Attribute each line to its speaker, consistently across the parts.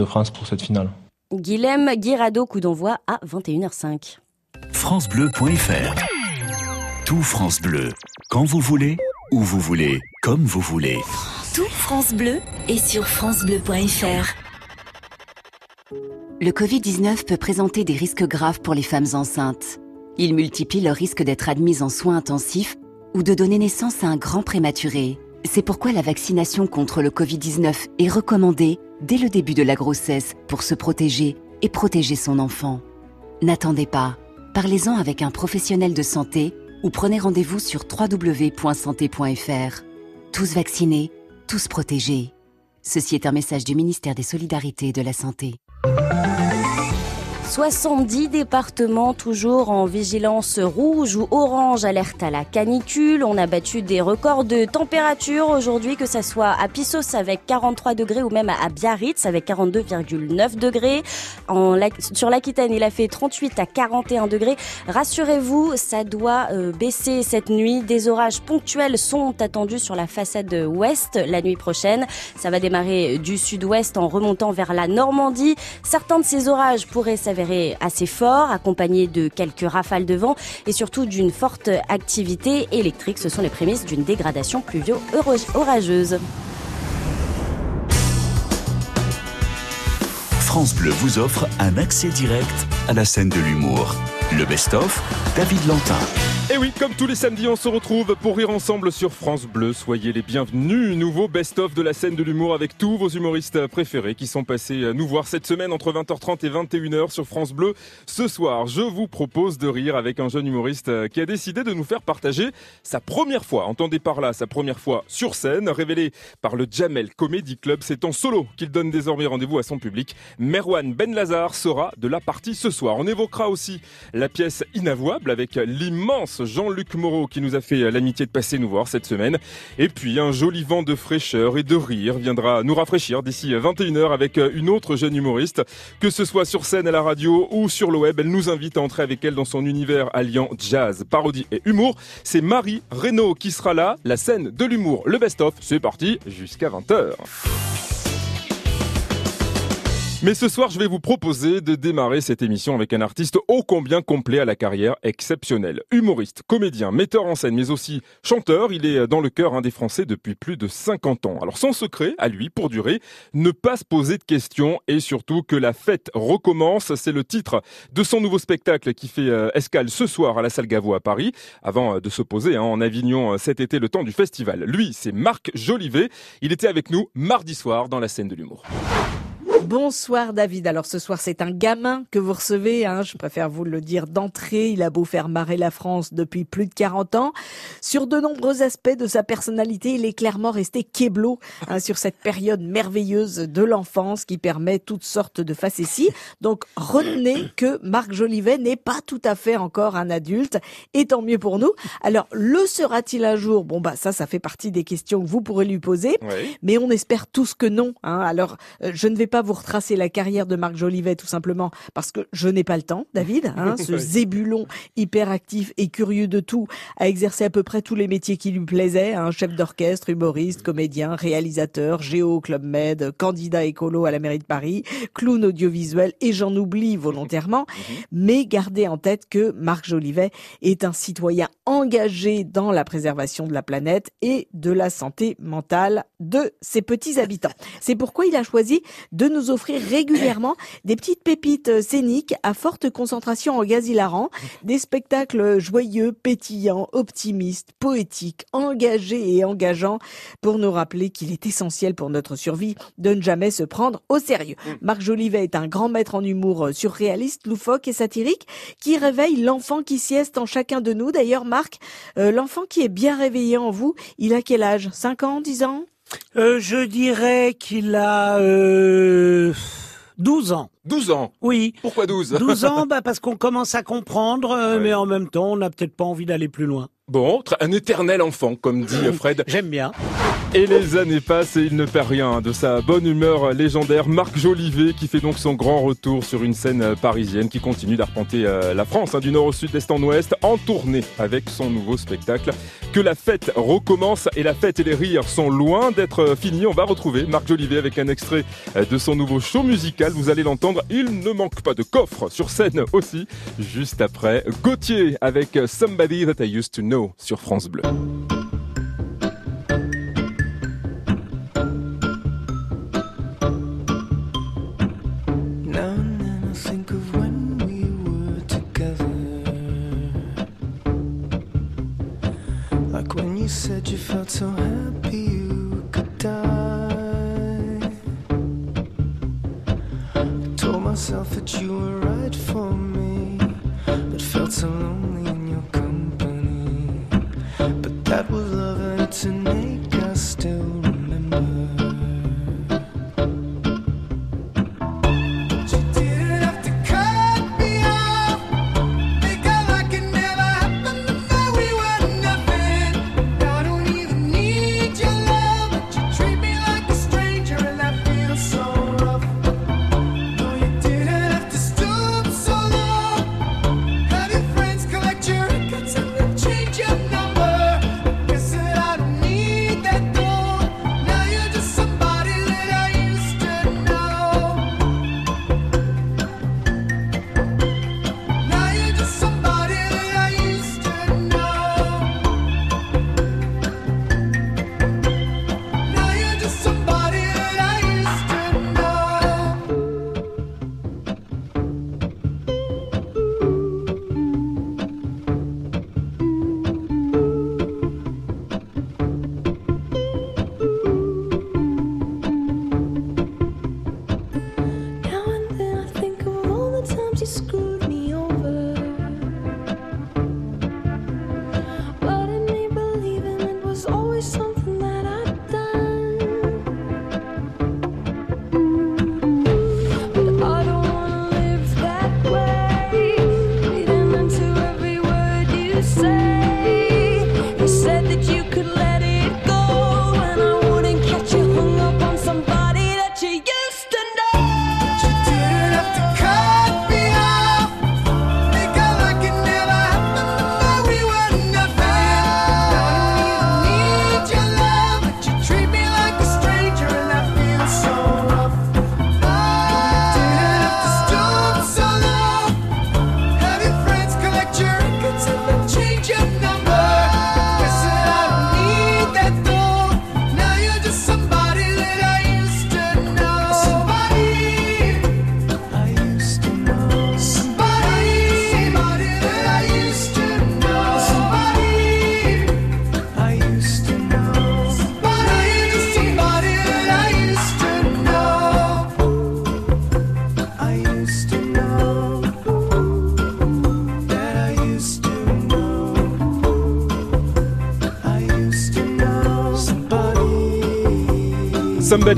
Speaker 1: de France pour cette finale.
Speaker 2: Guilhem Guirado, coup d'envoi à 21h05.
Speaker 3: FranceBleu.fr Tout France Bleu, quand vous voulez, où vous voulez, comme vous voulez.
Speaker 4: Tout France Bleu est sur FranceBleu.fr.
Speaker 5: Le Covid-19 peut présenter des risques graves pour les femmes enceintes. Il multiplie le risque d'être admises en soins intensifs ou de donner naissance à un grand prématuré. C'est pourquoi la vaccination contre le Covid-19 est recommandée dès le début de la grossesse pour se protéger et protéger son enfant. N'attendez pas. Parlez-en avec un professionnel de santé ou prenez rendez-vous sur www.santé.fr. Tous vaccinés, tous protégés. Ceci est un message du ministère des Solidarités et de la Santé.
Speaker 2: 70 départements toujours en vigilance rouge ou orange, alerte à la canicule. On a battu des records de température aujourd'hui, que ce soit à Pissos avec 43 degrés ou même à Biarritz avec 42,9 degrés. Sur l'Aquitaine, il a fait 38 à 41 degrés. Rassurez-vous, ça doit euh, baisser cette nuit. Des orages ponctuels sont attendus sur la façade ouest la nuit prochaine. Ça va démarrer du sud-ouest en remontant vers la Normandie. Certains de ces orages pourraient s'avérer assez fort, accompagné de quelques rafales de vent et surtout d'une forte activité électrique. Ce sont les prémices d'une dégradation pluvio-orageuse.
Speaker 3: France Bleu vous offre un accès direct à la scène de l'humour. Le best-of, David Lantin.
Speaker 6: Et oui, comme tous les samedis, on se retrouve pour rire ensemble sur France Bleu. Soyez les bienvenus. Nouveau best-of de la scène de l'humour avec tous vos humoristes préférés qui sont passés nous voir cette semaine entre 20h30 et 21h sur France Bleu. Ce soir, je vous propose de rire avec un jeune humoriste qui a décidé de nous faire partager sa première fois. Entendez par là, sa première fois sur scène, révélée par le Jamel Comedy Club. C'est en solo qu'il donne désormais rendez-vous à son public. Merwan Ben Lazar sera de la partie ce soir. On évoquera aussi la pièce Inavouable avec l'immense Jean-Luc Moreau qui nous a fait l'amitié de passer nous voir cette semaine. Et puis un joli vent de fraîcheur et de rire viendra nous rafraîchir d'ici 21h avec une autre jeune humoriste. Que ce soit sur scène à la radio ou sur le web, elle nous invite à entrer avec elle dans son univers alliant jazz, parodie et humour. C'est Marie Reynaud qui sera là. La scène de l'humour, le best-of, c'est parti jusqu'à 20h. Mais ce soir, je vais vous proposer de démarrer cette émission avec un artiste ô combien complet à la carrière exceptionnelle. Humoriste, comédien, metteur en scène, mais aussi chanteur, il est dans le cœur un des Français depuis plus de 50 ans. Alors son secret, à lui, pour durer, ne pas se poser de questions et surtout que la fête recommence. C'est le titre de son nouveau spectacle qui fait euh, escale ce soir à la salle Gaveau à Paris, avant euh, de se poser hein, en Avignon euh, cet été le temps du festival. Lui, c'est Marc Jolivet. Il était avec nous mardi soir dans la scène de l'humour.
Speaker 7: Bonsoir David. Alors ce soir c'est un gamin que vous recevez. Hein. Je préfère vous le dire d'entrée. Il a beau faire marrer la France depuis plus de 40 ans. Sur de nombreux aspects de sa personnalité, il est clairement resté keblo hein, sur cette période merveilleuse de l'enfance qui permet toutes sortes de facéties. Donc retenez que Marc Jolivet n'est pas tout à fait encore un adulte. Et tant mieux pour nous. Alors le sera-t-il un jour? Bon bah ça, ça fait partie des questions que vous pourrez lui poser.
Speaker 6: Oui.
Speaker 7: Mais on espère tous que non. Hein. Alors euh, je ne vais pas vous retracer la carrière de Marc Jolivet tout simplement parce que je n'ai pas le temps, David. Hein, ce zébulon hyperactif et curieux de tout a exercé à peu près tous les métiers qui lui plaisaient. Hein, chef d'orchestre, humoriste, comédien, réalisateur, géo au Club Med, candidat écolo à la mairie de Paris, clown audiovisuel et j'en oublie volontairement. Mais gardez en tête que Marc Jolivet est un citoyen engagé dans la préservation de la planète et de la santé mentale de ses petits habitants. C'est pourquoi il a choisi de nous offrir régulièrement des petites pépites euh, scéniques à forte concentration en gaz hilarant, des spectacles joyeux, pétillants, optimistes, poétiques, engagés et engageants pour nous rappeler qu'il est essentiel pour notre survie de ne jamais se prendre au sérieux. Marc Jolivet est un grand maître en humour euh, surréaliste, loufoque et satirique qui réveille l'enfant qui sieste en chacun de nous. D'ailleurs, Marc, euh, l'enfant qui est bien réveillé en vous, il a quel âge? 5 ans, 10 ans?
Speaker 8: Euh, je dirais qu'il a euh, 12 ans.
Speaker 6: 12 ans.
Speaker 8: Oui.
Speaker 6: Pourquoi 12
Speaker 8: 12 ans, bah parce qu'on commence à comprendre, euh,
Speaker 6: Ouais.
Speaker 8: mais en même temps, on n'a peut-être pas envie d'aller plus loin.
Speaker 6: Bon, un éternel enfant, comme dit Fred.
Speaker 8: J'aime bien.
Speaker 9: Et les années passent et il ne perd rien de sa bonne humeur légendaire. Marc Jolivet qui fait donc son grand retour sur une scène parisienne qui continue d'arpenter euh, la France hein, du nord au sud, d'est en ouest, en tournée avec son nouveau spectacle. Que la fête recommence et la fête et les rires sont loin d'être finis. On va retrouver Marc Jolivet avec un extrait euh, de son nouveau show musical. Vous allez l'entendre, il ne manque pas de coffre sur scène aussi. Juste après, Gauthier avec Somebody That I Used to Know sur France Bleu.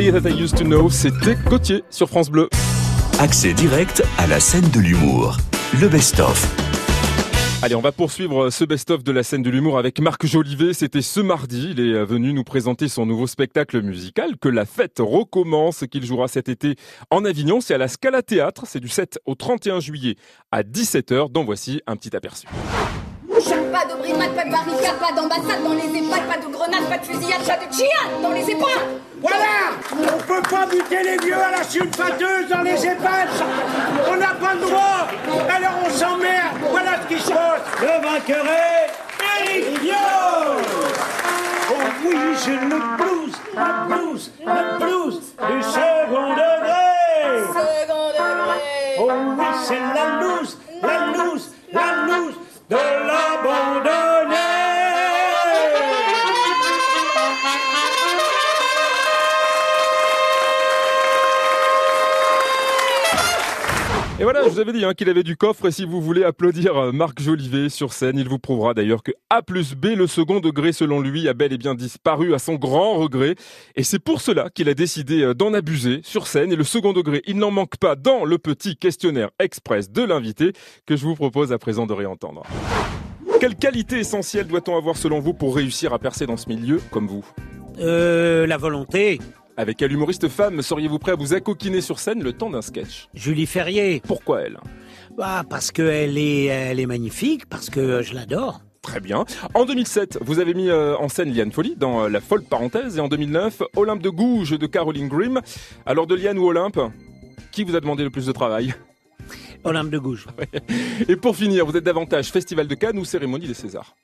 Speaker 9: Somebody That I Used to Know, c'était Gauthier sur France Bleu.
Speaker 3: Accès direct à la scène de l'humour. Le best-of.
Speaker 9: Allez, on va poursuivre ce best-of de la scène de l'humour avec Marc Jolivet. C'était ce mardi. Il est venu nous présenter son nouveau spectacle musical, Que la fête recommence, qu'il jouera cet été en Avignon. C'est à la Scala Théâtre. C'est du 7 au 31 juillet à 17h. Donc voici un petit aperçu.
Speaker 10: Pas de brimade, pas de barricade, pas d'ambassade dans les EHPAD, pas de grenade, pas de fusillade, pas de dans les EHPAD
Speaker 11: Voilà. On peut pas buter les vieux à la sulfateuse dans les EHPAD On n'a pas le droit. Alors on s'emmerde. Voilà ce qui se passe. Le vainqueur est Eric Oh oui, j'ai le blues, la blues, la blues du second degré.
Speaker 10: Second degré.
Speaker 11: Oh oui, c'est la loose, la loose, la loose de l'abandonner.
Speaker 9: Et voilà, je vous avais dit hein, qu'il avait du coffre et si vous voulez applaudir euh, Marc Jolivet sur scène, il vous prouvera d'ailleurs que A plus B, le second degré selon lui, a bel et bien disparu à son grand regret. Et c'est pour cela qu'il a décidé euh, d'en abuser sur scène. Et le second degré, il n'en manque pas dans le petit questionnaire express de l'invité que je vous propose à présent de réentendre. Quelle qualité essentielle doit-on avoir selon vous pour réussir à percer dans ce milieu comme vous?
Speaker 11: Euh, la volonté.
Speaker 12: Avec quelle humoriste femme seriez-vous prêt à vous accoquiner sur scène le temps d'un sketch
Speaker 11: Julie Ferrier.
Speaker 12: Pourquoi elle?
Speaker 11: Bah, parce qu'elle est, elle est magnifique, parce que je l'adore.
Speaker 12: Très bien. En 2007, vous avez mis euh, en scène Liane Folly dans euh, La folle parenthèse et en 2009, Olympe de Gouges de Caroline Grimm. Alors de Liane ou Olympe, qui vous a demandé le plus de travail?
Speaker 11: Olympe de Gouges.
Speaker 12: Et pour finir, vous êtes davantage Festival de Cannes ou Cérémonie des Césars?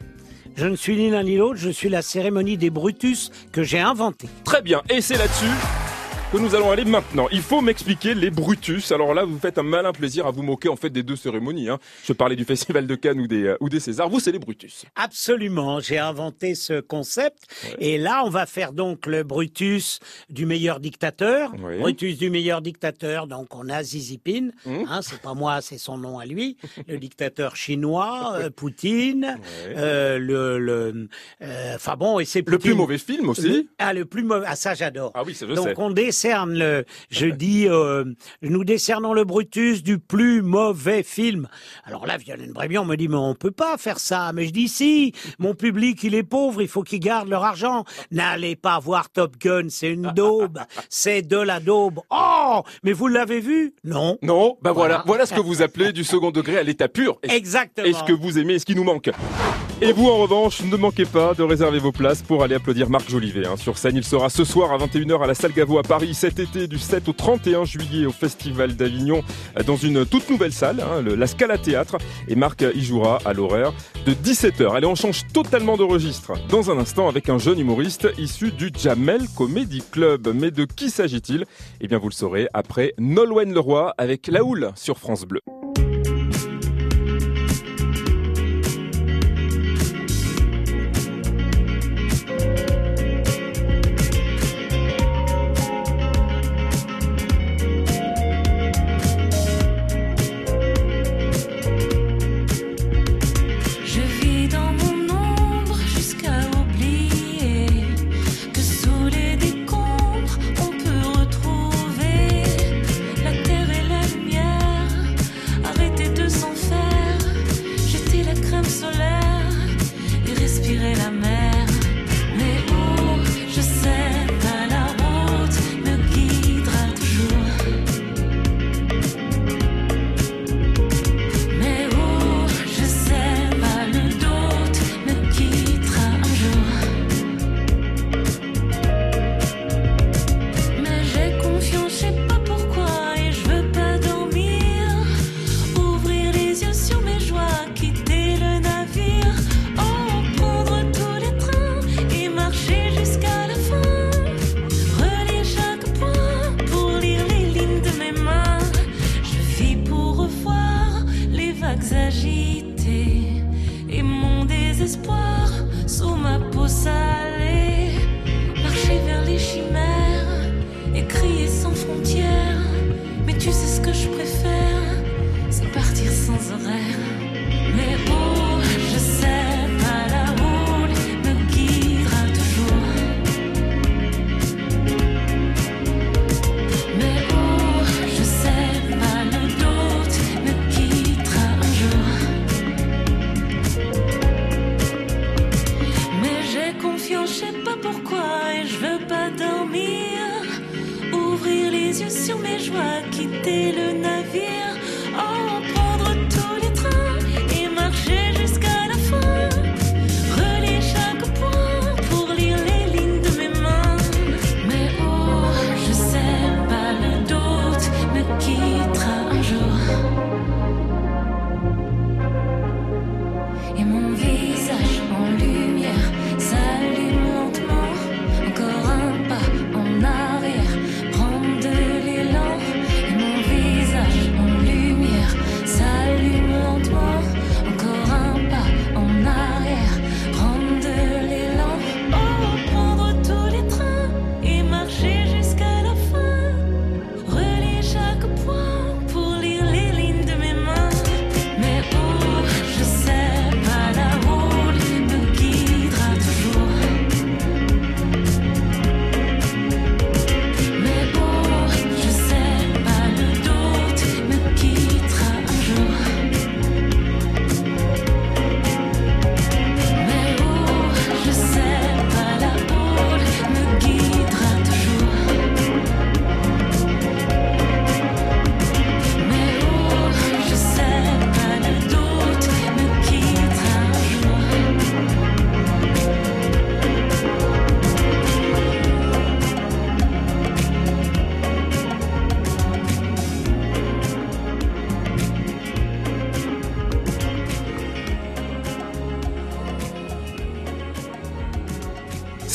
Speaker 11: Je ne suis ni l'un ni l'autre, je suis la cérémonie des Brutus que j'ai inventée.
Speaker 12: Très bien, et c'est là-dessus que nous allons aller maintenant. Il faut m'expliquer les Brutus. Alors là, vous faites un malin plaisir à vous moquer en fait des deux cérémonies. Hein. Je parlais du Festival de Cannes ou des, euh, ou des Césars. Vous, c'est les Brutus.
Speaker 11: Absolument, j'ai inventé ce concept. Et là, on va faire donc le Brutus du meilleur dictateur. Brutus du meilleur dictateur, donc on a Xi Jinping.
Speaker 12: Hum.
Speaker 11: Hein, c'est pas moi, c'est son nom à lui. Le dictateur chinois, euh, Poutine. euh, le, le, enfin bon, et c'est
Speaker 12: Le plus mauvais film aussi.
Speaker 11: Ah, le plus mauvais. Ah, ça, j'adore.
Speaker 12: Ah oui, ça je
Speaker 11: Donc
Speaker 12: sais.
Speaker 11: on décerne le, je dis, euh, nous décernons le Brutus du plus mauvais film. Alors là, Violaine Brébion me dit, mais on peut pas faire ça. Mais je dis, si, mon public, il est pauvre, il faut qu'il garde leur argent. N'allez pas voir Top Gun, c'est une daube, c'est de la daube. Oh, mais vous l'avez vu? Non.
Speaker 12: Non, bah voilà.
Speaker 11: Voilà.
Speaker 12: voilà, ce que vous appelez du second degré à l'état pur.
Speaker 11: Exactement.
Speaker 12: Est-ce que vous aimez, est-ce qu'il nous manque? Et vous, en revanche, ne manquez pas de réserver vos places pour aller applaudir Marc Jolivet. hein. Sur scène, il sera ce soir à 21h à la Salle Gaveau à Paris, cet été du 7 au 31 juillet au Festival d'Avignon, dans une toute nouvelle salle, hein, la Scala Théâtre. Et Marc y jouera à l'horaire de 17h. Allez, on change totalement de registre. Dans un instant, avec un jeune humoriste issu du Jamel Comedy Club. Mais de qui s'agit-il? Eh bien, vous le saurez après Nolwenn Leroy avec La Houle sur France Bleu.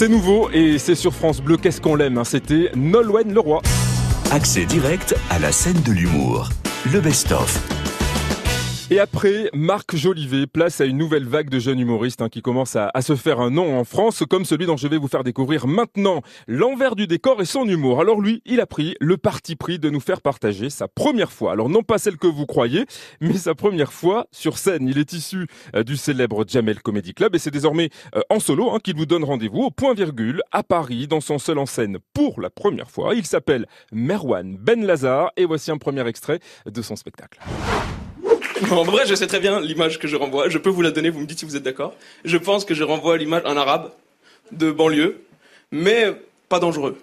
Speaker 13: C'est
Speaker 6: nouveau et c'est sur France Bleu. Qu'est-ce qu'on l'aime hein C'était Nolwenn Leroy.
Speaker 3: Accès direct à la scène de l'humour. Le best-of.
Speaker 6: Et après, Marc Jolivet place à une nouvelle vague de jeunes humoristes hein, qui commencent à, se faire un nom en France, comme celui dont je vais vous faire découvrir maintenant l'envers du décor et son humour. Alors lui, il a pris le parti pris de nous faire partager sa première fois. Alors non pas celle que vous croyez, mais sa première fois sur scène. Il est issu euh, du célèbre Jamel Comedy Club et c'est désormais euh, en solo hein, qu'il vous donne rendez-vous au point virgule à Paris dans son seul en scène pour la première fois. Il s'appelle Merwan Ben Lazar et voici un premier extrait de son spectacle.
Speaker 14: En vrai, je sais très bien l'image que je renvoie. Je peux vous la donner, vous me dites si vous êtes d'accord. Je pense que je renvoie l'image d'un arabe de banlieue, mais pas dangereux.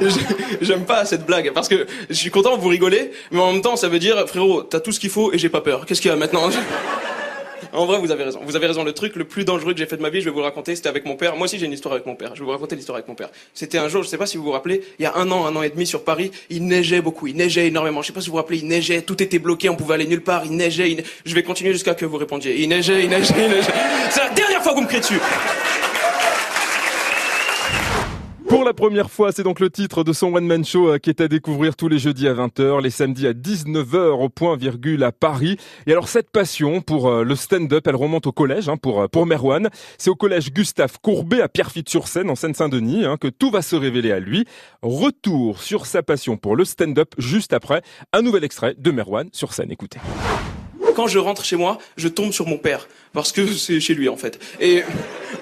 Speaker 14: J'aime pas cette blague parce que je suis content, vous rigolez, mais en même temps, ça veut dire, frérot, t'as tout ce qu'il faut et j'ai pas peur. Qu'est-ce qu'il y a maintenant? En vrai, vous avez raison. Vous avez raison. Le truc le plus dangereux que j'ai fait de ma vie, je vais vous raconter, c'était avec mon père. Moi aussi, j'ai une histoire avec mon père. Je vais vous raconter l'histoire avec mon père. C'était un jour, je sais pas si vous vous rappelez, il y a un an, un an et demi sur Paris, il neigeait beaucoup. Il neigeait énormément. Je sais pas si vous vous rappelez, il neigeait, tout était bloqué, on pouvait aller nulle part. Il neigeait. il Je vais continuer jusqu'à que vous répondiez. Il neigeait, il neigeait, il neigeait. C'est la dernière fois que vous me criez dessus.
Speaker 6: Pour la première fois, c'est donc le titre de son one-man show euh, qui est à découvrir tous les jeudis à 20h, les samedis à 19h au point virgule à Paris. Et alors cette passion pour euh, le stand-up, elle remonte au collège hein, pour, euh, pour Merwan. C'est au collège Gustave Courbet à Pierrefitte-sur-Seine en Seine-Saint-Denis hein, que tout va se révéler à lui. Retour sur sa passion pour le stand-up juste après un nouvel extrait de Merwan sur scène. Écoutez.
Speaker 14: Quand je rentre chez moi, je tombe sur mon père. Parce que c'est chez lui, en fait. Et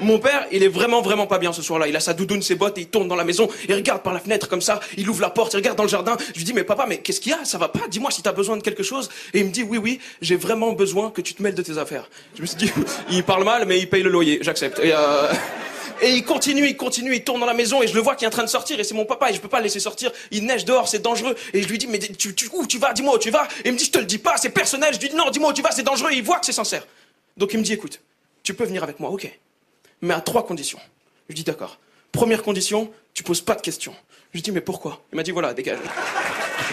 Speaker 14: mon père, il est vraiment, vraiment pas bien ce soir-là. Il a sa doudoune, ses bottes, et il tourne dans la maison. Il regarde par la fenêtre comme ça. Il ouvre la porte, il regarde dans le jardin. Je lui dis, mais papa, mais qu'est-ce qu'il y a? Ça va pas? Dis-moi si t'as besoin de quelque chose. Et il me dit, oui, oui, j'ai vraiment besoin que tu te mêles de tes affaires. Je me suis dit, il parle mal, mais il paye le loyer. J'accepte. Et, euh, Et il continue, il continue, il tourne dans la maison et je le vois qui est en train de sortir et c'est mon papa et je peux pas le laisser sortir. Il neige dehors, c'est dangereux. Et je lui dis, mais tu, où tu vas? Dis-moi où tu vas. Et il me dit, je te le dis pas, c'est personnel. Je lui dis, non, dis-moi où tu vas, c'est dangereux. Il voit que c'est sincère. Donc il me dit, écoute, tu peux venir avec moi, ok. Mais à trois conditions. Je dis, d'accord. Première condition, tu poses pas de questions. Je lui dis, mais pourquoi? Il m'a dit, voilà, dégage.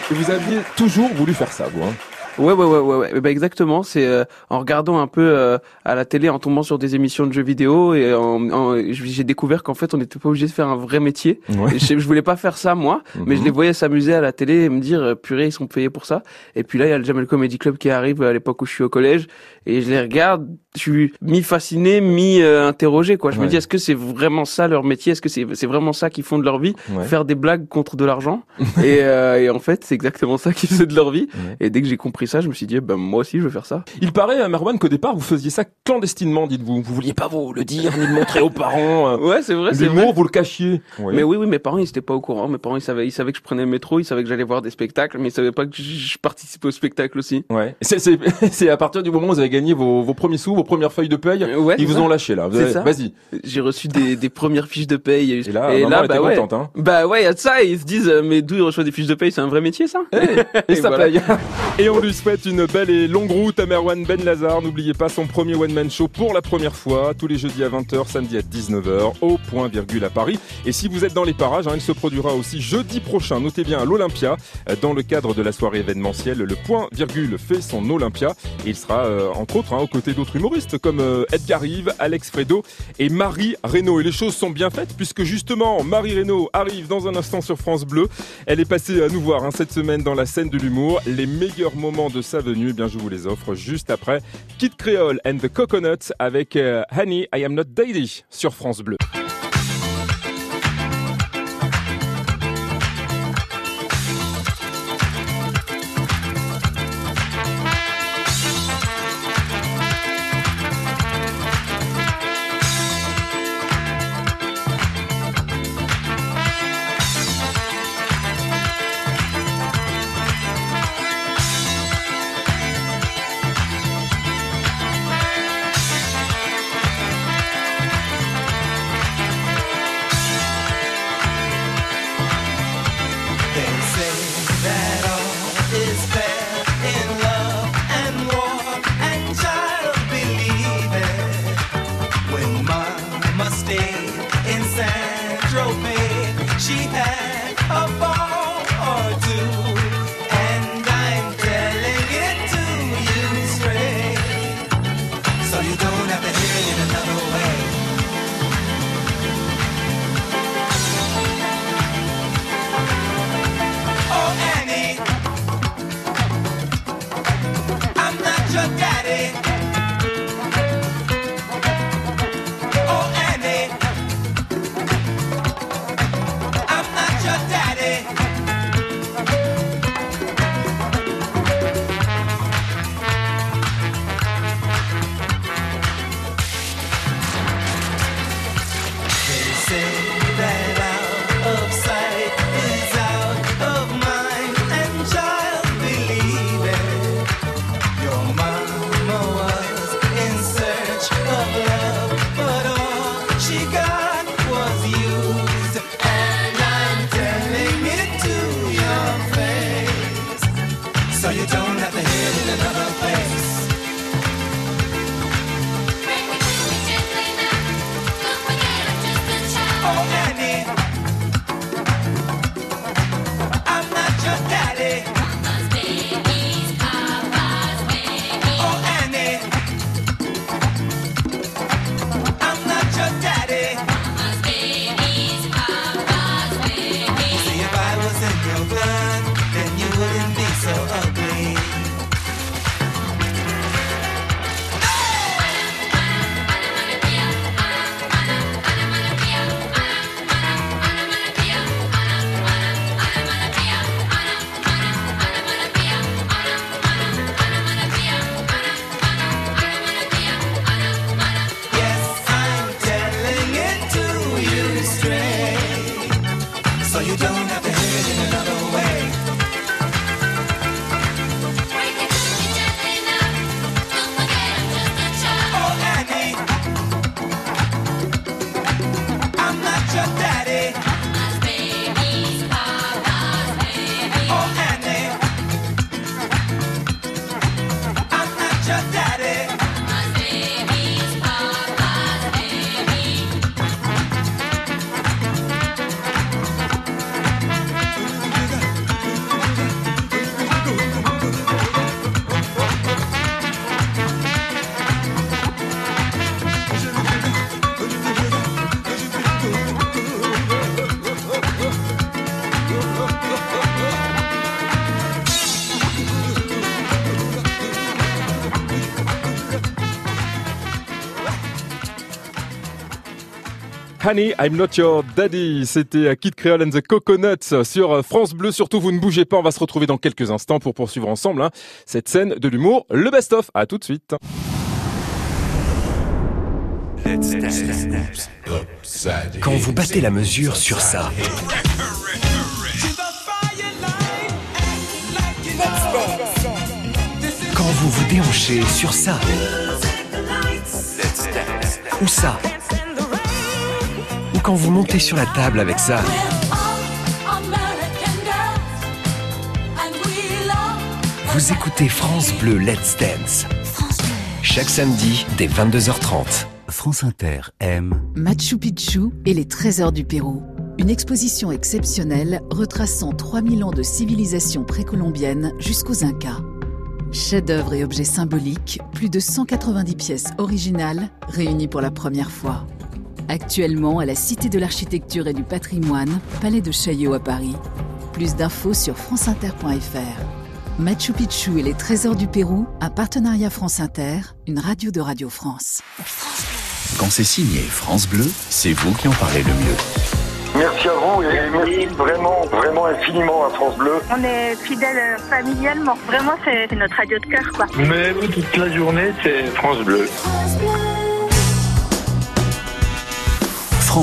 Speaker 6: Et vous aviez toujours voulu faire ça, vous. Hein?
Speaker 15: Ouais, ouais, ouais, ouais, ouais. Ben, exactement. C'est euh, en regardant un peu euh, à la télé, en tombant sur des émissions de jeux vidéo, et en, en- j'ai découvert qu'en fait, on n'était pas obligé de faire un vrai métier.
Speaker 6: Ouais.
Speaker 15: Je, je voulais pas faire ça moi, mais
Speaker 6: Mhm.
Speaker 15: je les voyais s'amuser à la télé et me dire, euh, purée, ils sont payés pour ça. Et puis là, il y a le Jamel Comedy Club qui arrive à l'époque où je suis au collège, et je les regarde. Je suis mi fasciné, mi euh, interrogé. Quoi. Je me dis, est-ce que c'est vraiment ça leur métier? Est-ce que c'est c'est vraiment ça qu'ils font de leur vie?
Speaker 6: Ouais.
Speaker 15: Faire des blagues contre de l'argent? Et, euh, et en fait, c'est exactement ça qu'ils faisaient de leur vie. Et dès que j'ai compris ça, je me suis dit, ben moi aussi, je veux faire ça.
Speaker 6: Il paraît, euh, Merwan, qu'au départ, vous faisiez ça clandestinement, dites-vous. Vous vouliez pas vous le dire, ni le montrer aux parents. euh,
Speaker 15: Ouais, c'est vrai,
Speaker 6: L'humour, vous le cachiez.
Speaker 15: Mais oui, oui, mes parents, ils étaient pas au courant. Mes parents, ils savaient, ils savaient que je prenais le métro, ils savaient que j'allais voir des spectacles, mais ils savaient pas que je, je participais au spectacle aussi.
Speaker 6: Ouais. C'est, à partir du moment où vous avez gagné vos, vos premiers sous, vos premières feuilles de paye,
Speaker 15: Ouais,
Speaker 6: ils vous
Speaker 15: ça.
Speaker 6: ont lâché là. Vas-y.
Speaker 15: J'ai reçu des, des premières fiches de paye.
Speaker 6: Et là, maman était
Speaker 15: bah ouais.
Speaker 6: contente, hein.
Speaker 15: Bah ouais, y a de ça, et ils se disent, euh, mais d'où ils reçoivent des fiches de paye, c'est un vrai métier, ça?
Speaker 6: Et, ça
Speaker 15: voilà.
Speaker 6: paye. Et on lui souhaite une belle et longue route à Merwan Ben Lazar. N'oubliez pas son premier one-man show pour la première fois, tous les jeudis à 20h, samedi à 19h, au point virgule à Paris. Et si vous êtes dans les parages, hein, il se produira aussi jeudi prochain, notez bien, à l'Olympia, euh, dans le cadre de la soirée événementielle. Le point virgule fait son Olympia. Et il sera, euh, entre autres, hein, aux côtés d'autres humoristes comme euh, Edgar Rive, Alex Fredo et Marie Reynaud. Et les choses sont bien faites puisque justement, Marie Reynaud arrive dans un instant sur France Bleu. Elle est passée à nous voir hein, cette semaine dans la scène de l'humour. Les meilleurs moments de sa venue, eh bien, je vous les offre juste après Kid Creole and the Coconuts avec euh, Honey, I Am Not Daddy sur France Bleu.
Speaker 1: she had.
Speaker 6: Honey, I'm not your daddy. C'était Kid Creole and the Coconuts sur France Bleu. Surtout, vous ne bougez pas. On va se retrouver dans quelques instants pour poursuivre ensemble hein, cette scène de l'humour, le best-of. À tout de suite.
Speaker 16: Quand vous battez la mesure sur ça, quand vous vous déhanchez sur ça, ou ça, quand vous montez sur la table avec ça, vous écoutez France Bleu Let's Dance. Chaque samedi dès 22h30. France Inter aime.
Speaker 17: Machu Picchu et les trésors du Pérou. Une exposition exceptionnelle retraçant 3000 ans de civilisation précolombienne jusqu'aux Incas. Chefs-d'œuvre et objets symboliques, plus de 190 pièces originales réunies pour la première fois. Actuellement à la Cité de l'Architecture et du Patrimoine, Palais de Chaillot à Paris. Plus d'infos sur franceinter.fr. Machu Picchu et les trésors du Pérou, un partenariat France Inter, une radio de Radio France.
Speaker 3: Quand c'est signé France Bleu, c'est vous qui en parlez le mieux.
Speaker 18: Merci à vous et merci vraiment, vraiment infiniment à France Bleu.
Speaker 19: On est fidèles familialement. Vraiment, c'est c'est notre radio de cœur, quoi.
Speaker 18: Mais toute la journée, c'est France Bleu.
Speaker 3: France Bleu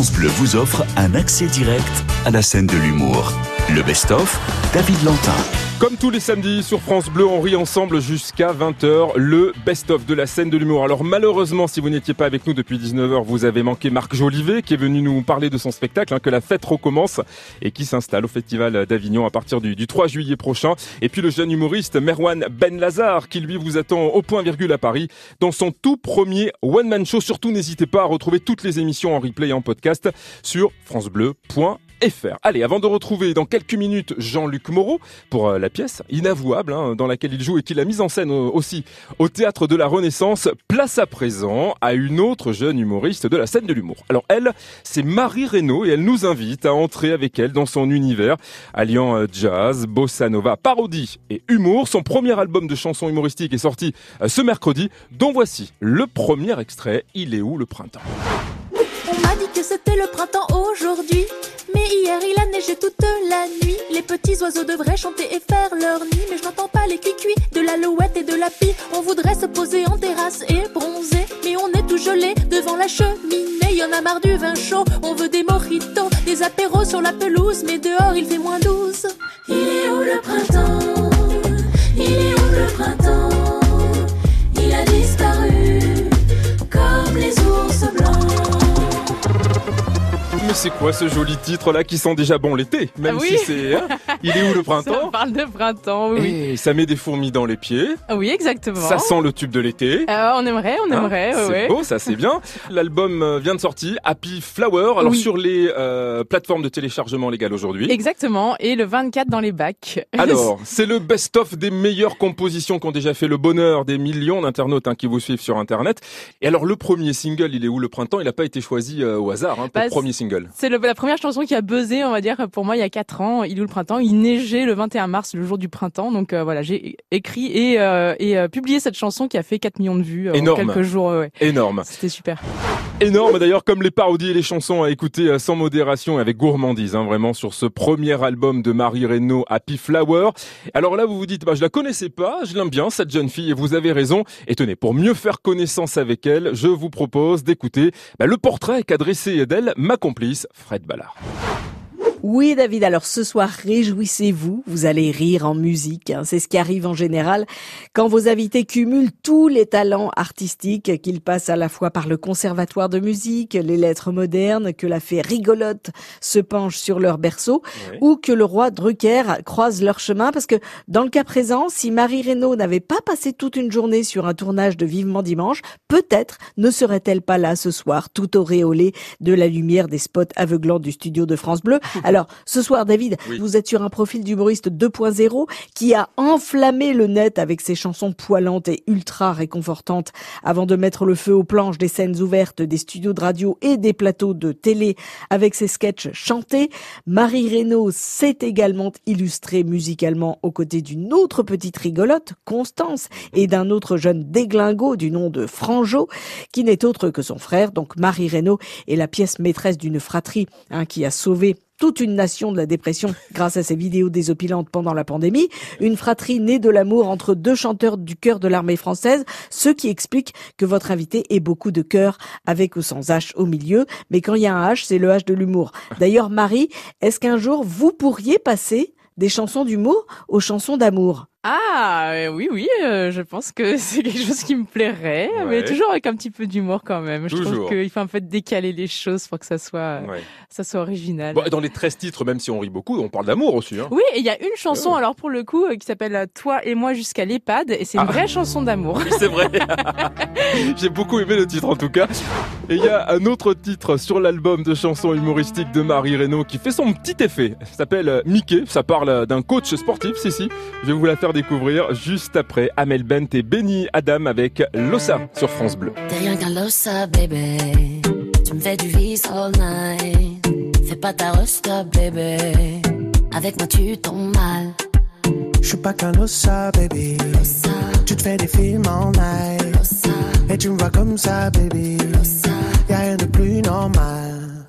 Speaker 3: vous offre un accès direct à la scène de l'humour. Le best-of, David Lantin.
Speaker 6: Comme tous les samedis sur France Bleu, on rit ensemble jusqu'à 20h, le best-of de la scène de l'humour. Alors malheureusement, si vous n'étiez pas avec nous depuis 19h, vous avez manqué Marc Jolivet qui est venu nous parler de son spectacle, hein, que la fête recommence et qui s'installe au Festival d'Avignon à partir du, du 3 juillet prochain. Et puis le jeune humoriste Merwan Ben Lazar qui lui vous attend au point virgule à Paris dans son tout premier one-man show. Surtout n'hésitez pas à retrouver toutes les émissions en replay et en podcast sur francebleu.fr. FR. Allez, avant de retrouver dans quelques minutes Jean-Luc Moreau pour euh, la pièce inavouable hein, dans laquelle il joue et qu'il a mise en scène euh, aussi au théâtre de la Renaissance, place à présent à une autre jeune humoriste de la scène de l'humour. Alors elle, c'est Marie Reynaud et elle nous invite à entrer avec elle dans son univers, alliant euh, jazz, bossa nova, parodie et humour. Son premier album de chansons humoristiques est sorti ce mercredi, dont voici le premier extrait. Il est où le printemps?
Speaker 12: On m'a dit que c'était le printemps aujourd'hui. Mais hier il a neigé toute la nuit. Les petits oiseaux devraient chanter et faire leur nid. Mais je n'entends pas les cuicuis de l'alouette et de la pie. On voudrait se poser en terrasse et bronzer. Mais on est tout gelé devant la cheminée. Y a marre du vin chaud. On veut des mojitos, des apéros sur la pelouse. Mais dehors il fait moins 12. Il est où le printemps? Il est où le printemps?
Speaker 6: Mais c'est quoi ce joli titre là qui sent déjà bon l'été Même
Speaker 20: Ah oui.
Speaker 6: si c'est... hein, il est où le printemps
Speaker 20: parle de printemps, oui.
Speaker 6: Et ça met des fourmis dans les pieds.
Speaker 20: Ah Oui, exactement.
Speaker 6: Ça sent le tube de l'été.
Speaker 20: Euh, on aimerait, on
Speaker 6: Hein,
Speaker 20: aimerait, ouais,
Speaker 6: c'est beau, ça c'est bien. L'album euh, vient de sortir, Happy Flower, alors
Speaker 20: Oui.
Speaker 6: sur les euh, plateformes de téléchargement légal aujourd'hui.
Speaker 20: Exactement, et le 24 dans les bacs.
Speaker 6: Alors, c'est le best-of des meilleures compositions qui ont déjà fait le bonheur des millions d'internautes hein, qui vous suivent sur Internet. Et alors, le premier single, il est où le printemps? Il n'a pas été choisi euh, au hasard hein, pour
Speaker 20: Bah,
Speaker 6: le premier single.
Speaker 20: C'est la première chanson qui a buzzé, on va dire, pour moi il y a 4 ans. Il est où le printemps Il neigeait le 21 mars, le jour du printemps. Donc euh, voilà, j'ai écrit et, euh, et euh, publié cette chanson qui a fait 4 millions de vues en quelques jours. ouais.
Speaker 6: Énorme.
Speaker 20: C'était super.
Speaker 6: Énorme d'ailleurs, comme les parodies et les chansons à écouter euh, sans modération et avec gourmandise, hein, vraiment sur ce premier album de Marie Reynaud, Happy Flower. Alors là, vous vous dites, bah, je la connaissais pas, je l'aime bien cette jeune fille et vous avez raison. Et tenez, pour mieux faire connaissance avec elle, je vous propose d'écouter bah, le portrait qu'a dressé d'elle ma complice, Fred Ballard.
Speaker 7: Oui, David, alors ce soir, réjouissez-vous, vous allez rire en musique. hein. C'est ce qui arrive en général quand vos invités cumulent tous les talents artistiques, qu'ils passent à la fois par le conservatoire de musique, les lettres modernes, que la fée rigolote se penche sur leur berceau, ou que le roi Drucker croise leur chemin. Parce que dans le cas présent, si Marie Reynaud n'avait pas passé toute une journée sur un tournage de Vivement Dimanche, peut-être ne serait-elle pas là ce soir, tout auréolée de la lumière des spots aveuglants du studio de France Bleu. Alors, ce soir, David, vous êtes sur un profil d'humoriste 2.0 qui a enflammé le net avec ses chansons poilantes et ultra réconfortantes avant de mettre le feu aux planches des scènes ouvertes, des studios de radio et des plateaux de télé avec ses sketchs chantés. Marie Reynaud s'est également illustrée musicalement aux côtés d'une autre petite rigolote, Constance, et d'un autre jeune déglingo du nom de Franjo, qui n'est autre que son frère. Donc Marie Reynaud est la pièce maîtresse d'une fratrie hein, qui a sauvé toute une nation de la dépression grâce à ses vidéos désopilantes pendant la pandémie, une fratrie née de l'amour entre deux chanteurs du cœur de l'armée française, ce qui explique que votre invité ait beaucoup de cœur avec ou sans H au milieu, mais quand il y a un H, c'est le H de l'humour. D'ailleurs, Marie, est-ce qu'un jour vous pourriez passer des chansons d'humour aux chansons d'amour?
Speaker 20: Ah euh, oui, oui, euh, je pense que c'est quelque chose qui me plairait, mais toujours avec un petit peu d'humour quand même. Je trouve qu'il faut un peu décaler les choses pour que ça soit, euh,
Speaker 6: Ouais.
Speaker 20: ça soit original.
Speaker 6: Bon, et dans les 13 titres, même si on rit beaucoup, on parle d'amour aussi. Hein.
Speaker 20: Oui, et il y a une chanson, alors pour le coup, qui s'appelle Toi et moi jusqu'à l'EHPAD, et c'est une
Speaker 6: Ah.
Speaker 20: vraie chanson d'amour.
Speaker 6: Oui, c'est vrai. J'ai beaucoup aimé le titre en tout cas. Et il y a un autre titre sur l'album de chansons humoristiques de Marie Reynaud qui fait son petit effet. Ça s'appelle Mickey. Ça parle d'un coach sportif, si si. Je vais vous la faire découvrir juste après Amel Bent et Benny Adam avec Lossa sur France Bleu.
Speaker 21: T'es rien qu'un lossa, baby. Tu me fais du vice all night. Fais pas ta resta, baby. Avec moi, tu tombes mal.
Speaker 1: Je suis pas qu'un lossa, baby. Tu te fais des films en night. Et tu me vois comme ça, baby. Y'a rien de plus normal.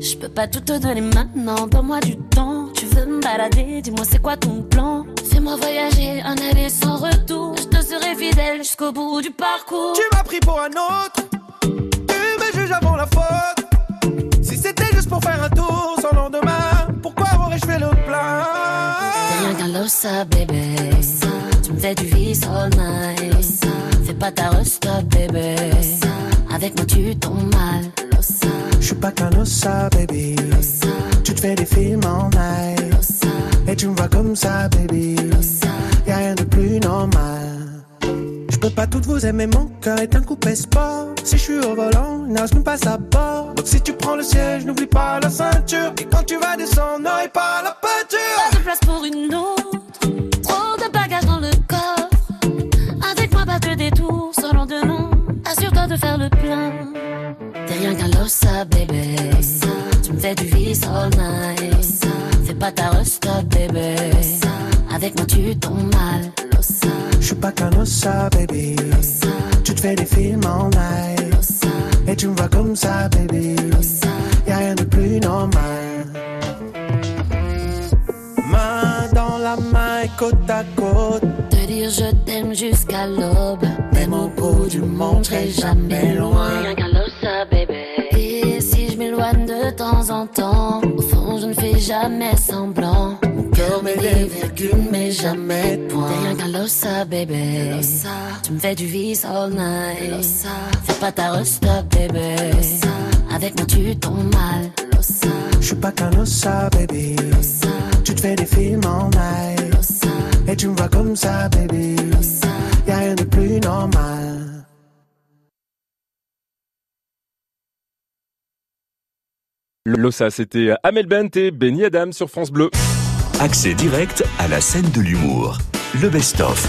Speaker 21: Je peux pas tout te donner maintenant, donne-moi du temps. Tu veux me balader, dis-moi c'est quoi ton plan? Fais-moi voyager, un aller sans retour. Je te serai fidèle jusqu'au bout du parcours.
Speaker 1: Tu m'as pris pour un autre. Tu me juges avant la faute. Si c'était juste pour faire un tour sans lendemain, pourquoi aurais-je fait le plein?
Speaker 21: T'es rien qu'un lossa, baby. Tu me fais du vice all night. Fais pas ta resta, baby. Avec moi, tu tombes mal.
Speaker 1: Je suis pas qu'un lossa, baby. Tu te fais des films en night. Et tu me vois comme ça, baby. Y'a rien de plus normal. Je peux pas toutes vous aimer, mon cœur est un coupé sport. Si je suis au volant, il n'arrive même pas à bord. Donc si tu prends le siège, n'oublie pas la ceinture. Et quand tu vas descendre, n'aurai pas la peinture.
Speaker 21: Pas de place pour une autre. De faire le plein. T'es rien qu'un lossa, baby. Tu me fais du vice all night. Fais pas ta resta, baby. Avec moi, tu tombes mal.
Speaker 1: Je suis pas qu'un lossa, baby. Tu te fais des films en night. Et tu me vois comme ça, baby. Y'a rien de plus normal. Main dans la main et côte à côte.
Speaker 21: Te dire je t'aime jusqu'à l'aube. Du monde, je serai jamais loin. Rien qu'un lossa, baby. Et si je m'éloigne de temps en temps, au fond, je ne fais jamais semblant. Mon cœur met des virgules, mais jamais de points. T'es rien qu'un lossa, baby. Tu me fais du vice all night. Fais pas ta resta, baby. Avec moi, tu tombes mal.
Speaker 1: Je suis pas qu'un ossa, baby. Tu te fais des films en night. Et tu me vois comme ça, baby. Y'a rien de plus normal.
Speaker 6: Lossa, c'était Amel Bent et Benny Adam sur France Bleu.
Speaker 3: Accès direct à la scène de l'humour. Le best-of.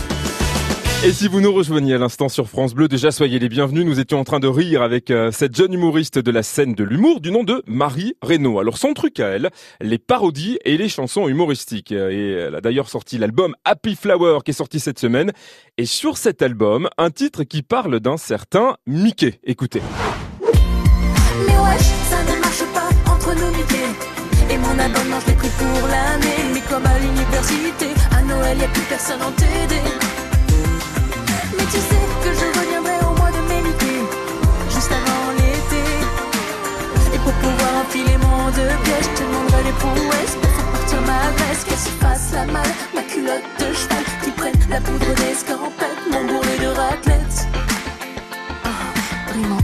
Speaker 6: Et si vous nous rejoignez à l'instant sur France Bleu, déjà soyez les bienvenus. Nous étions en train de rire avec euh, cette jeune humoriste de la scène de l'humour du nom de Marie Reynaud. Alors son truc à elle, les parodies et les chansons humoristiques. Et elle a d'ailleurs sorti l'album Happy Flower qui est sorti cette semaine. Et sur cet album, un titre qui parle d'un certain Mickey. Écoutez.
Speaker 12: Mais Et mon abonnement, je l'ai pris pour l'année. Mais comme à l'université, à Noël, y a plus personne en TD. Mais tu sais que je reviendrai au mois de mai. Juste avant l'été. Et pour pouvoir enfiler mon deux pièces, je te demanderai les prouesses. Pour faire partir ma veste, qu'elle se fasse la malle. Ma culotte de cheval, qui prenne la poudre d'escampette. Mon bourrelet de raclette. Ah, vraiment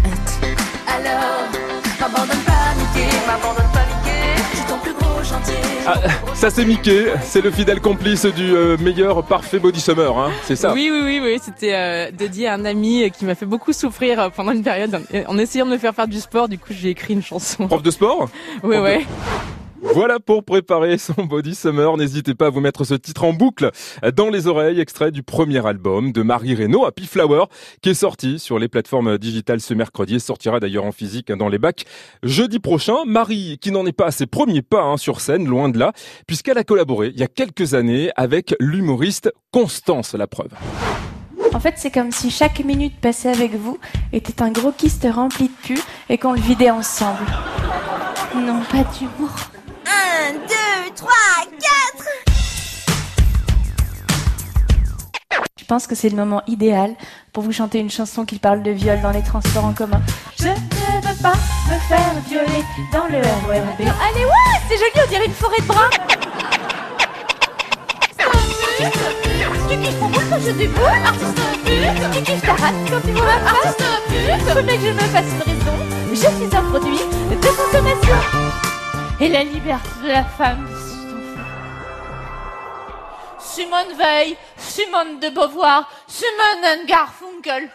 Speaker 12: Alors, m'abandonne pas, Mickey. M'abandonne
Speaker 6: Ah, ça c'est Mickey, c'est le fidèle complice du euh, meilleur parfait body summer, hein, c'est ça
Speaker 20: Oui, oui, oui, oui. C'était euh, dédié à un ami qui m'a fait beaucoup souffrir euh, pendant une période en, en essayant de me faire faire du sport. Du coup, j'ai écrit une chanson.
Speaker 6: Prof de sport
Speaker 20: Oui, ouais.
Speaker 6: Voilà pour préparer son body summer. N'hésitez pas à vous mettre ce titre en boucle dans les oreilles, extrait du premier album de Marie Reynaud, Happy Flower, qui est sorti sur les plateformes digitales ce mercredi et sortira d'ailleurs en physique hein, dans les bacs jeudi prochain. Marie, qui n'en est pas à ses premiers pas hein, sur scène, loin de là, puisqu'elle a collaboré il y a quelques années avec l'humoriste Constance, la preuve.
Speaker 22: En fait, c'est comme si chaque minute passée avec vous était un gros kyste rempli de cul et qu'on le vidait ensemble. Non, pas d'humour.
Speaker 12: 1, 2, 3, 4
Speaker 22: Je pense que c'est le moment idéal pour vous chanter une chanson qui parle de viol dans les transports en commun. Je ne veux pas me faire violer dans le RERB. Allez, ouais, c'est joli, on dirait une forêt de bras. Tu kiffes mon quand je déboule Tu kiffes ta quand tu vois ma face Faudrait que je me fasse une raison Je suis un produit de consommation Et la liberté de la femme Simone Veil, Simone de Beauvoir, Simone and Garfunkel.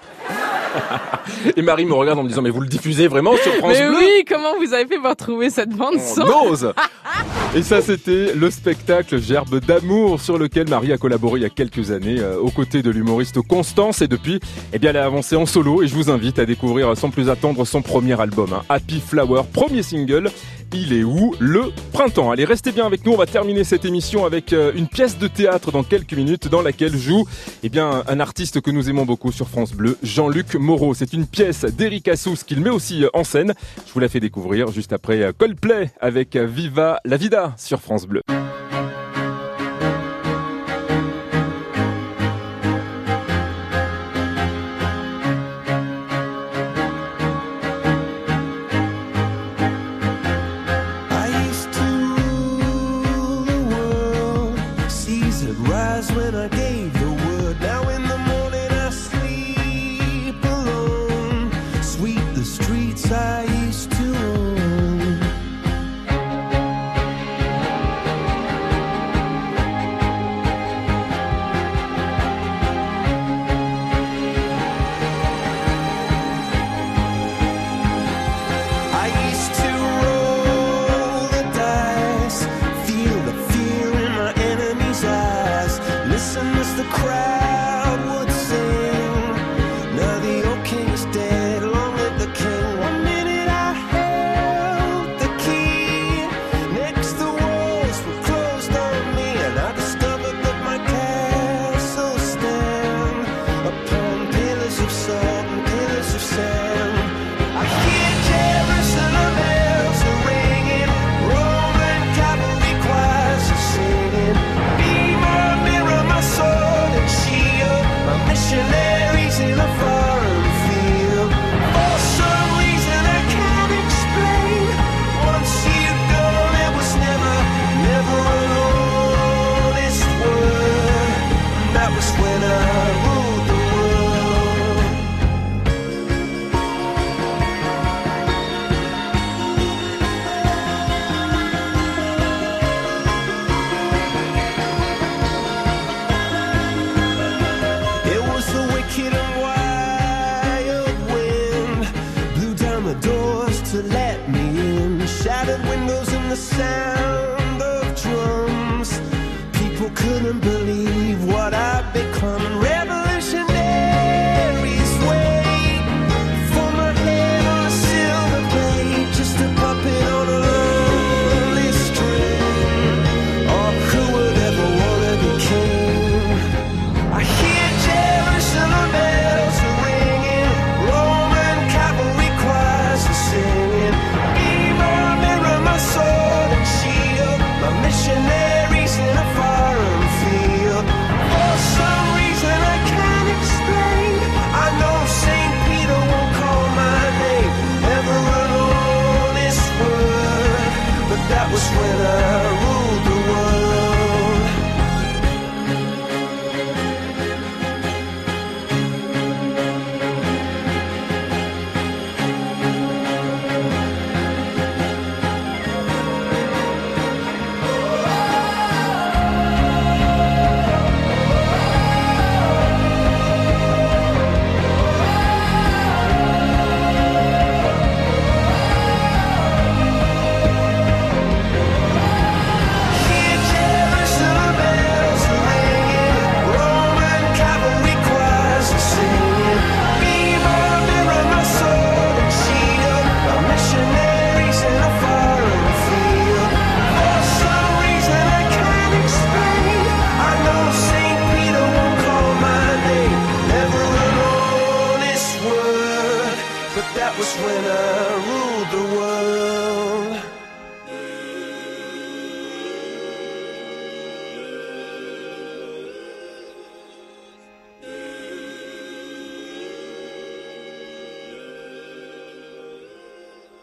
Speaker 6: Et Marie me regarde en me disant, mais vous le diffusez vraiment sur France
Speaker 20: Mais
Speaker 6: Bleu
Speaker 20: oui, comment vous avez fait pour trouver cette bande son
Speaker 6: On ose Et ça, c'était le spectacle Gerbe d'amour sur lequel Marie a collaboré il y a quelques années euh, aux côtés de l'humoriste Constance. Et depuis, eh elle a avancé en solo et je vous invite à découvrir sans plus attendre son premier album, hein, Happy Flower, premier single. Il est où Le printemps? Allez, restez bien avec nous. On va terminer cette émission avec euh, une pièce de théâtre dans quelques minutes dans laquelle joue eh bien, un artiste que nous aimons beaucoup sur France Bleu, Jean-Luc Moreau. C'est une pièce d'Eric Assous qu'il met aussi euh, en scène. Je vous la fais découvrir juste après Coldplay avec Viva la Vida sur France Bleu.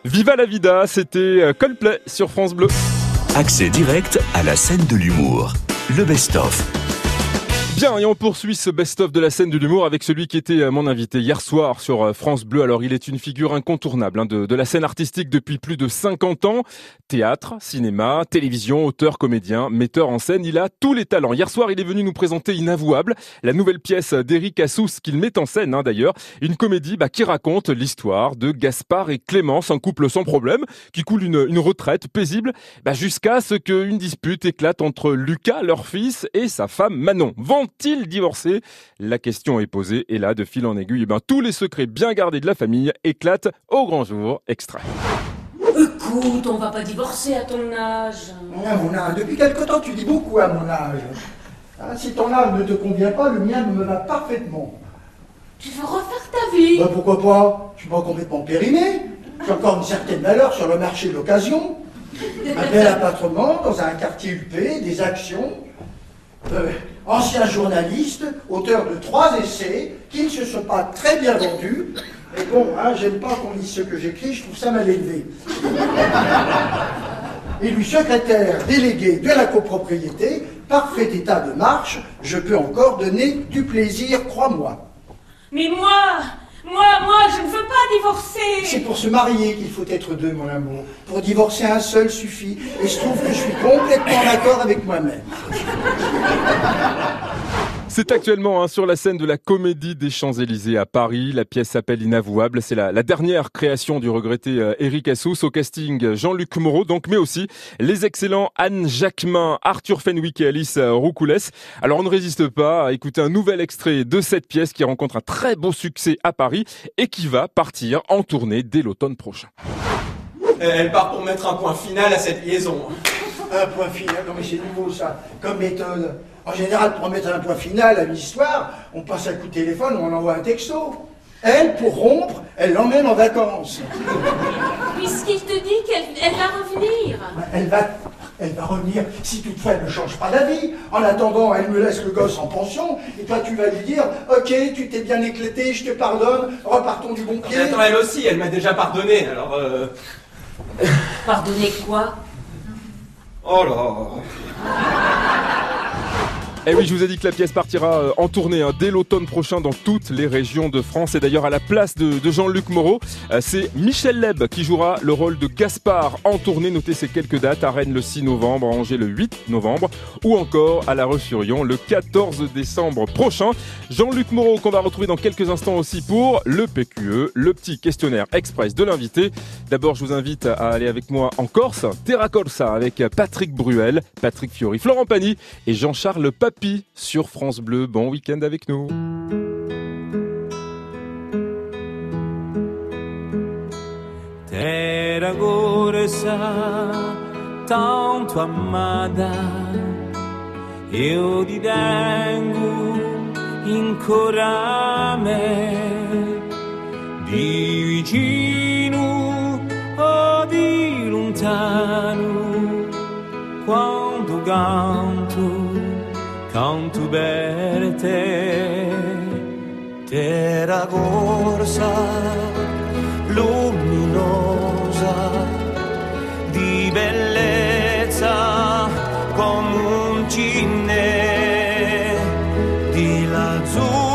Speaker 6: Viva la vida, c'était euh, Coldplay sur France Bleu.
Speaker 3: Accès direct à la scène de l'humour. Le best-of.
Speaker 6: Bien, et on poursuit ce best-of de la scène de l'humour avec celui qui était euh, mon invité hier soir sur euh, France Bleu. Alors, il est une figure incontournable hein, de, de la scène artistique depuis plus de 50 ans. Théâtre, cinéma, télévision, auteur, comédien, metteur en scène, il a tous les talents. Hier soir, il est venu nous présenter Inavouable, la nouvelle pièce d'Eric Assous qu'il met en scène hein, d'ailleurs. Une comédie bah, qui raconte l'histoire de Gaspard et Clémence, un couple sans problème, qui coule une, une retraite paisible bah, jusqu'à ce qu'une dispute éclate entre Lucas, leur fils, et sa femme Manon. Vont-ils divorcer La question est posée et là, de fil en aiguille, eh ben, tous les secrets bien gardés de la famille éclatent au grand jour. Extrait.
Speaker 23: Écoute, on va pas divorcer à ton âge.
Speaker 24: À mon âge, depuis quelque temps, tu dis beaucoup à mon âge. Ah, si ton âge ne te convient pas, le mien me va parfaitement.
Speaker 23: Tu veux refaire ta vie?
Speaker 24: Bah, pourquoi pas? Je suis pas complètement périmé. J'ai encore une certaine valeur sur le marché de l'occasion. Un bel appartement dans un quartier huppé, des actions. Euh, ancien journaliste, auteur de trois essais qui ne se sont pas très bien vendus. Mais bon, hein, j'aime pas qu'on dise ce que j'écris, je trouve ça mal élevé. Élu secrétaire délégué de la copropriété, parfait état de marche, je peux encore donner du plaisir, crois-moi.
Speaker 23: Mais moi, moi, moi, je ne veux pas divorcer.
Speaker 24: C'est pour se marier qu'il faut être deux, mon amour. Pour divorcer un seul suffit. Et je trouve que je suis complètement d'accord avec moi-même.
Speaker 6: C'est actuellement hein, sur la scène de la Comédie des Champs-Élysées à Paris. La pièce s'appelle Inavouable. C'est la, la dernière création du regretté euh, Eric Assous. Au casting, Jean-Luc Moreau, donc, mais aussi les excellents Anne Jacquemin, Arthur Fenwick et Alice euh, Roucoulès. Alors, on ne résiste pas à écouter un nouvel extrait de cette pièce qui rencontre un très beau succès à Paris et qui va partir en tournée dès l'automne prochain.
Speaker 25: Elle part pour mettre un point final à cette liaison.
Speaker 24: Un point final, non mais c'est nouveau ça, comme méthode. En général, pour mettre un point final à une histoire, on passe un coup de téléphone ou on envoie un texto. Elle, pour rompre, elle l'emmène en vacances.
Speaker 23: Puisqu'il te dit qu'elle elle va revenir.
Speaker 24: Elle va, elle va revenir si toutefois elle ne change pas d'avis. En attendant, elle me laisse le gosse en pension et toi tu vas lui dire Ok, tu t'es bien éclaté, je te pardonne, repartons du bon pied.
Speaker 25: Mais attends, elle aussi, elle m'a déjà pardonné, alors euh...
Speaker 23: Pardonnez quoi?
Speaker 25: Oh là
Speaker 6: Eh oui, je vous ai dit que la pièce partira euh, en tournée hein, dès l'automne prochain dans toutes les régions de France. Et d'ailleurs, à la place de, Jean-Luc Moreau, euh, c'est Michel Leb qui jouera le rôle de Gaspard en tournée. Notez ces quelques dates à Rennes le 6 novembre, à Angers le 8 novembre ou encore à La Roche-sur-Yon le 14 décembre prochain. Jean-Luc Moreau qu'on va retrouver dans quelques instants aussi pour le PQE, le petit questionnaire express de l'invité. D'abord, je vous invite à aller avec moi en Corse, Terra Corsa avec Patrick Bruel, Patrick Fiori, Florent Pagny et Jean-Charles Papy sur France Bleu. Bon week-end avec nous.
Speaker 26: Terra corsa tanto amata, io ti tengo ancora a me, di vicino o di lontano, quando canto, canto per te, terra corsa luminosa di bellezza come un cinne di lazzuro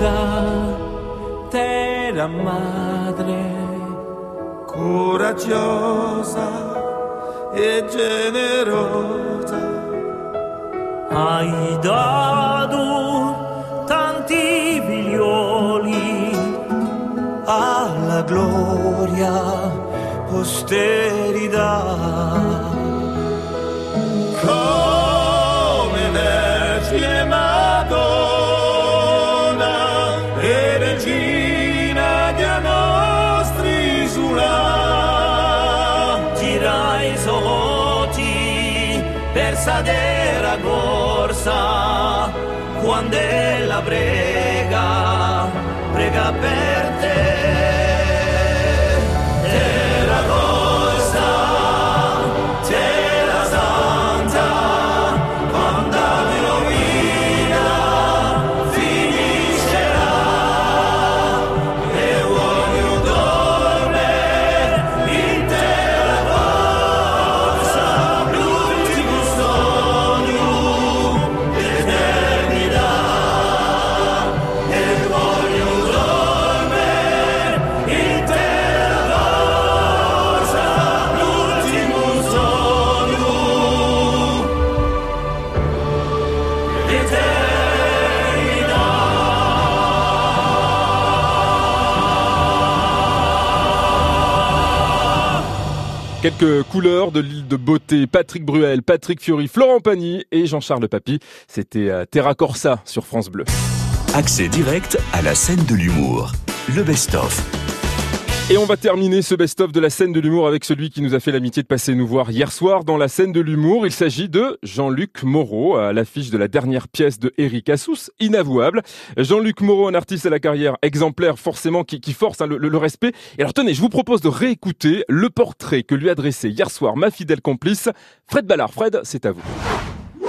Speaker 26: corsa terra madre coraggiosa e generosa. Hai dato tanti figlioli alla gloria posterità per sadera corsa quando la prega
Speaker 6: Quelques couleurs de l'île de beauté. Patrick Bruel, Patrick Fiori, Florent Pagny et Jean-Charles Papy. C'était euh, Terra Corsa sur France Bleu.
Speaker 3: Accès direct à la scène de l'humour. Le best-of.
Speaker 6: Et on va terminer ce best-of de la scène de l'humour avec celui qui nous a fait l'amitié de passer nous voir hier soir dans la scène de l'humour. Il s'agit de Jean-Luc Moreau, à l'affiche de la dernière pièce de Eric Assous, Inavouable. Jean-Luc Moreau, un artiste à la carrière exemplaire, forcément, qui, force hein, le respect. Et alors tenez, je vous propose de réécouter le portrait que lui adressait hier soir ma fidèle complice, Fred Ballard. Fred, c'est à vous.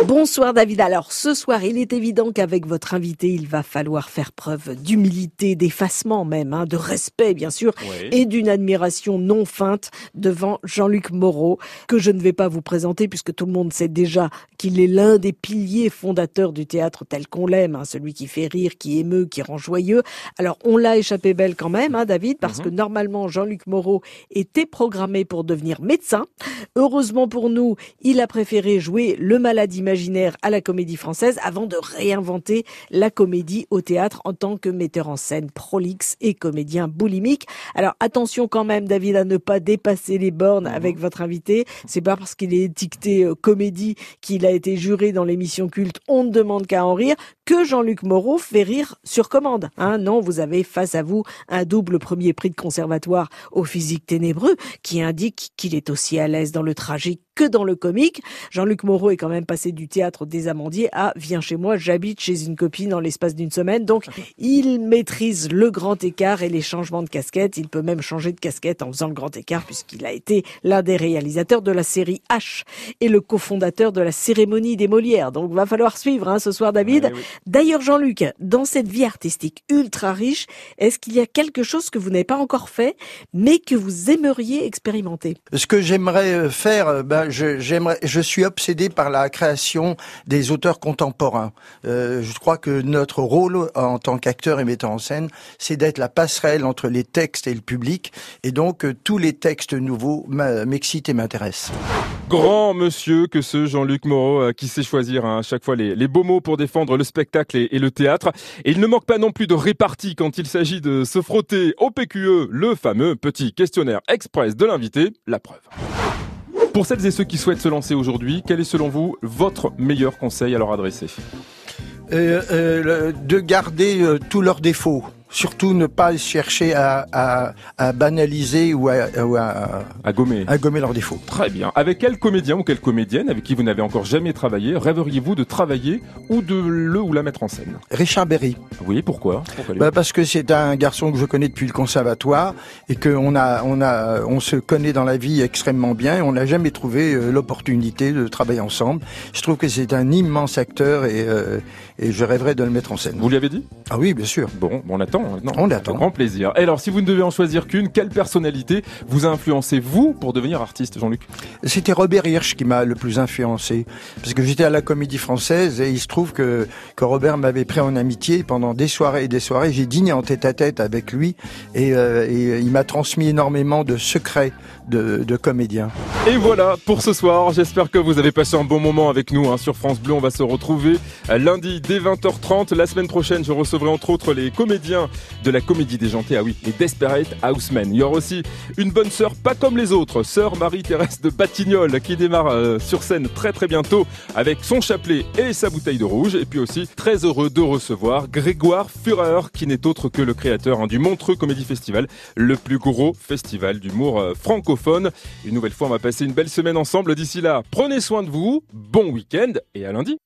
Speaker 7: Bonsoir David. Alors ce soir, il est évident qu'avec votre invité, il va falloir faire preuve d'humilité, d'effacement même, hein, de respect bien sûr, et d'une admiration non feinte devant Jean-Luc Moreau, que je ne vais pas vous présenter puisque tout le monde sait déjà qu'il est l'un des piliers fondateurs du théâtre tel qu'on l'aime, hein, celui qui fait rire, qui émeut, qui rend joyeux. Alors on l'a échappé belle quand même, hein, David, parce que normalement Jean-Luc Moreau était programmé pour devenir médecin. Heureusement pour nous, il a préféré jouer le malade à la comédie française avant de réinventer la comédie au théâtre en tant que metteur en scène prolixe et comédien boulimique. Alors attention quand même, David, à ne pas dépasser les bornes avec votre invité. C'est pas parce qu'il est étiqueté euh, comédie qu'il a été juré dans l'émission culte On ne demande qu'à en rire que Jean-Luc Moreau fait rire sur commande. Hein, non, vous avez face à vous un double premier prix de conservatoire au physique ténébreux qui indique qu'il est aussi à l'aise dans le tragique que dans le comique. Jean-Luc Moreau est quand même passé du théâtre des Amandiers à Viens chez moi, j'habite chez une copine en l'espace d'une semaine. Donc, il maîtrise le grand écart et les changements de casquette. Il peut même changer de casquette en faisant le grand écart puisqu'il a été l'un des réalisateurs de la série H et le cofondateur de la cérémonie des Molières. Donc, va falloir suivre hein, ce soir, David. D'ailleurs, Jean-Luc, dans cette vie artistique ultra riche, est-ce qu'il y a quelque chose que vous n'avez pas encore fait, mais que vous aimeriez expérimenter?
Speaker 24: Ce que j'aimerais euh, faire, euh, ben, je, suis obsédé par la création des auteurs contemporains. Euh, je crois que notre rôle en tant qu'acteur et metteur en scène, c'est d'être la passerelle entre les textes et le public. Et donc, euh, tous les textes nouveaux m'excitent et m'intéressent.
Speaker 6: Grand monsieur que ce Jean-Luc Moreau euh, qui sait choisir hein, à chaque fois les, les beaux mots pour défendre le spectacle et, et le théâtre. Et il ne manque pas non plus de répartie quand il s'agit de se frotter au PQE, le fameux petit questionnaire express de l'invité, la preuve. Pour celles et ceux qui souhaitent se lancer aujourd'hui, quel est selon vous votre meilleur conseil à leur adresser?
Speaker 24: Euh, euh, de garder euh, tous leurs défauts. Surtout ne pas chercher à, à, à banaliser ou à, ou à,
Speaker 6: à gommer.
Speaker 24: à gommer leurs défauts.
Speaker 6: Très bien. Avec quel comédien ou quelle comédienne avec qui vous n'avez encore jamais travaillé rêveriez-vous de travailler ou de le ou la mettre en scène?
Speaker 24: Richard Berry.
Speaker 6: Oui, pourquoi, Pourquoi
Speaker 24: Bah parce que c'est un garçon que je connais depuis le conservatoire et qu'on a, on a, on se connaît dans la vie extrêmement bien et on n'a jamais trouvé euh, l'opportunité de travailler ensemble. Je trouve que c'est un immense acteur et, euh, et je rêverais de le mettre en scène.
Speaker 6: Vous lui avez dit?
Speaker 24: Ah oui, bien sûr.
Speaker 6: Bon, on attend. Non,
Speaker 24: On l'attend.
Speaker 6: Grand plaisir. Et alors, si vous ne devez en choisir qu'une, quelle personnalité vous a influencé, vous, pour devenir artiste, Jean-Luc?
Speaker 24: C'était Robert Hirsch qui m'a le plus influencé. Parce que j'étais à la comédie française et il se trouve que, que Robert m'avait pris en amitié pendant des soirées et des soirées. J'ai dîné en tête à tête avec lui et, euh, et il m'a transmis énormément de secrets de, de comédien.
Speaker 6: Et voilà pour ce soir. J'espère que vous avez passé un bon moment avec nous hein, sur France Bleu. On va se retrouver euh, lundi dès 20h30. La semaine prochaine, je recevrai entre autres les comédiens de la comédie déjantée. Ah oui, les Desperate Housemen. Il y aura aussi une bonne sœur, pas comme les autres, sœur Marie-Thérèse de Batignolles, qui démarre euh, sur scène très très bientôt avec son chapelet et sa bouteille de rouge. Et puis aussi très heureux de recevoir Grégoire Führer, qui n'est autre que le créateur hein, du Montreux Comédie Festival, le plus gros festival d'humour euh, francophone. Une nouvelle fois, on va passer une belle semaine ensemble. D'ici là, prenez soin de vous, bon week-end et à lundi.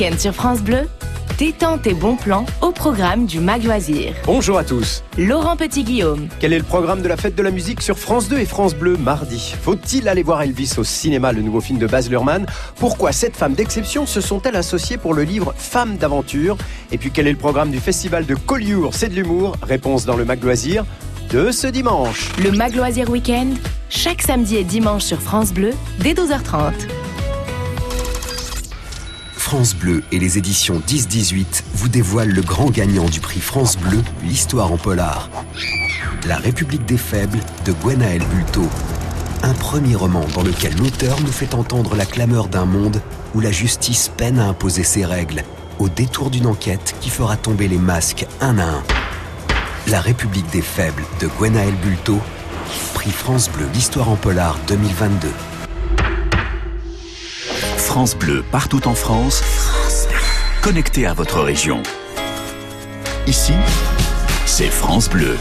Speaker 27: Week-end sur France Bleu, détente et bons plans au programme du Mag Loisir.
Speaker 28: Bonjour à tous.
Speaker 27: Laurent Petit-Guillaume.
Speaker 28: Quel est le programme de la fête de la musique sur France 2 et France Bleu mardi? Faut-il aller voir Elvis au cinéma, le nouveau film de Baz Luhrmann? Pourquoi cette femme d'exception se sont-elles associées pour le livre Femmes d'aventure? Et puis quel est le programme du festival de Collioure? C'est de l'humour Réponse dans le Mag Loisir de ce dimanche.
Speaker 27: Le Mag Loisir Week-end, chaque samedi et dimanche sur France Bleu, dès 12h30.
Speaker 16: France Bleu et les éditions 10-18 vous dévoilent le grand gagnant du prix France Bleu, l'histoire en polar. La République des Faibles de Gwenaël Bulto. Un premier roman dans lequel l'auteur nous fait entendre la clameur d'un monde où la justice peine à imposer ses règles, au détour d'une enquête qui fera tomber les masques un à un. La République des Faibles de Gwenaël Bulto, prix France Bleu, l'histoire en polar 2022.
Speaker 3: France Bleu partout en France. Connecté à votre région. Ici, c'est France Bleu.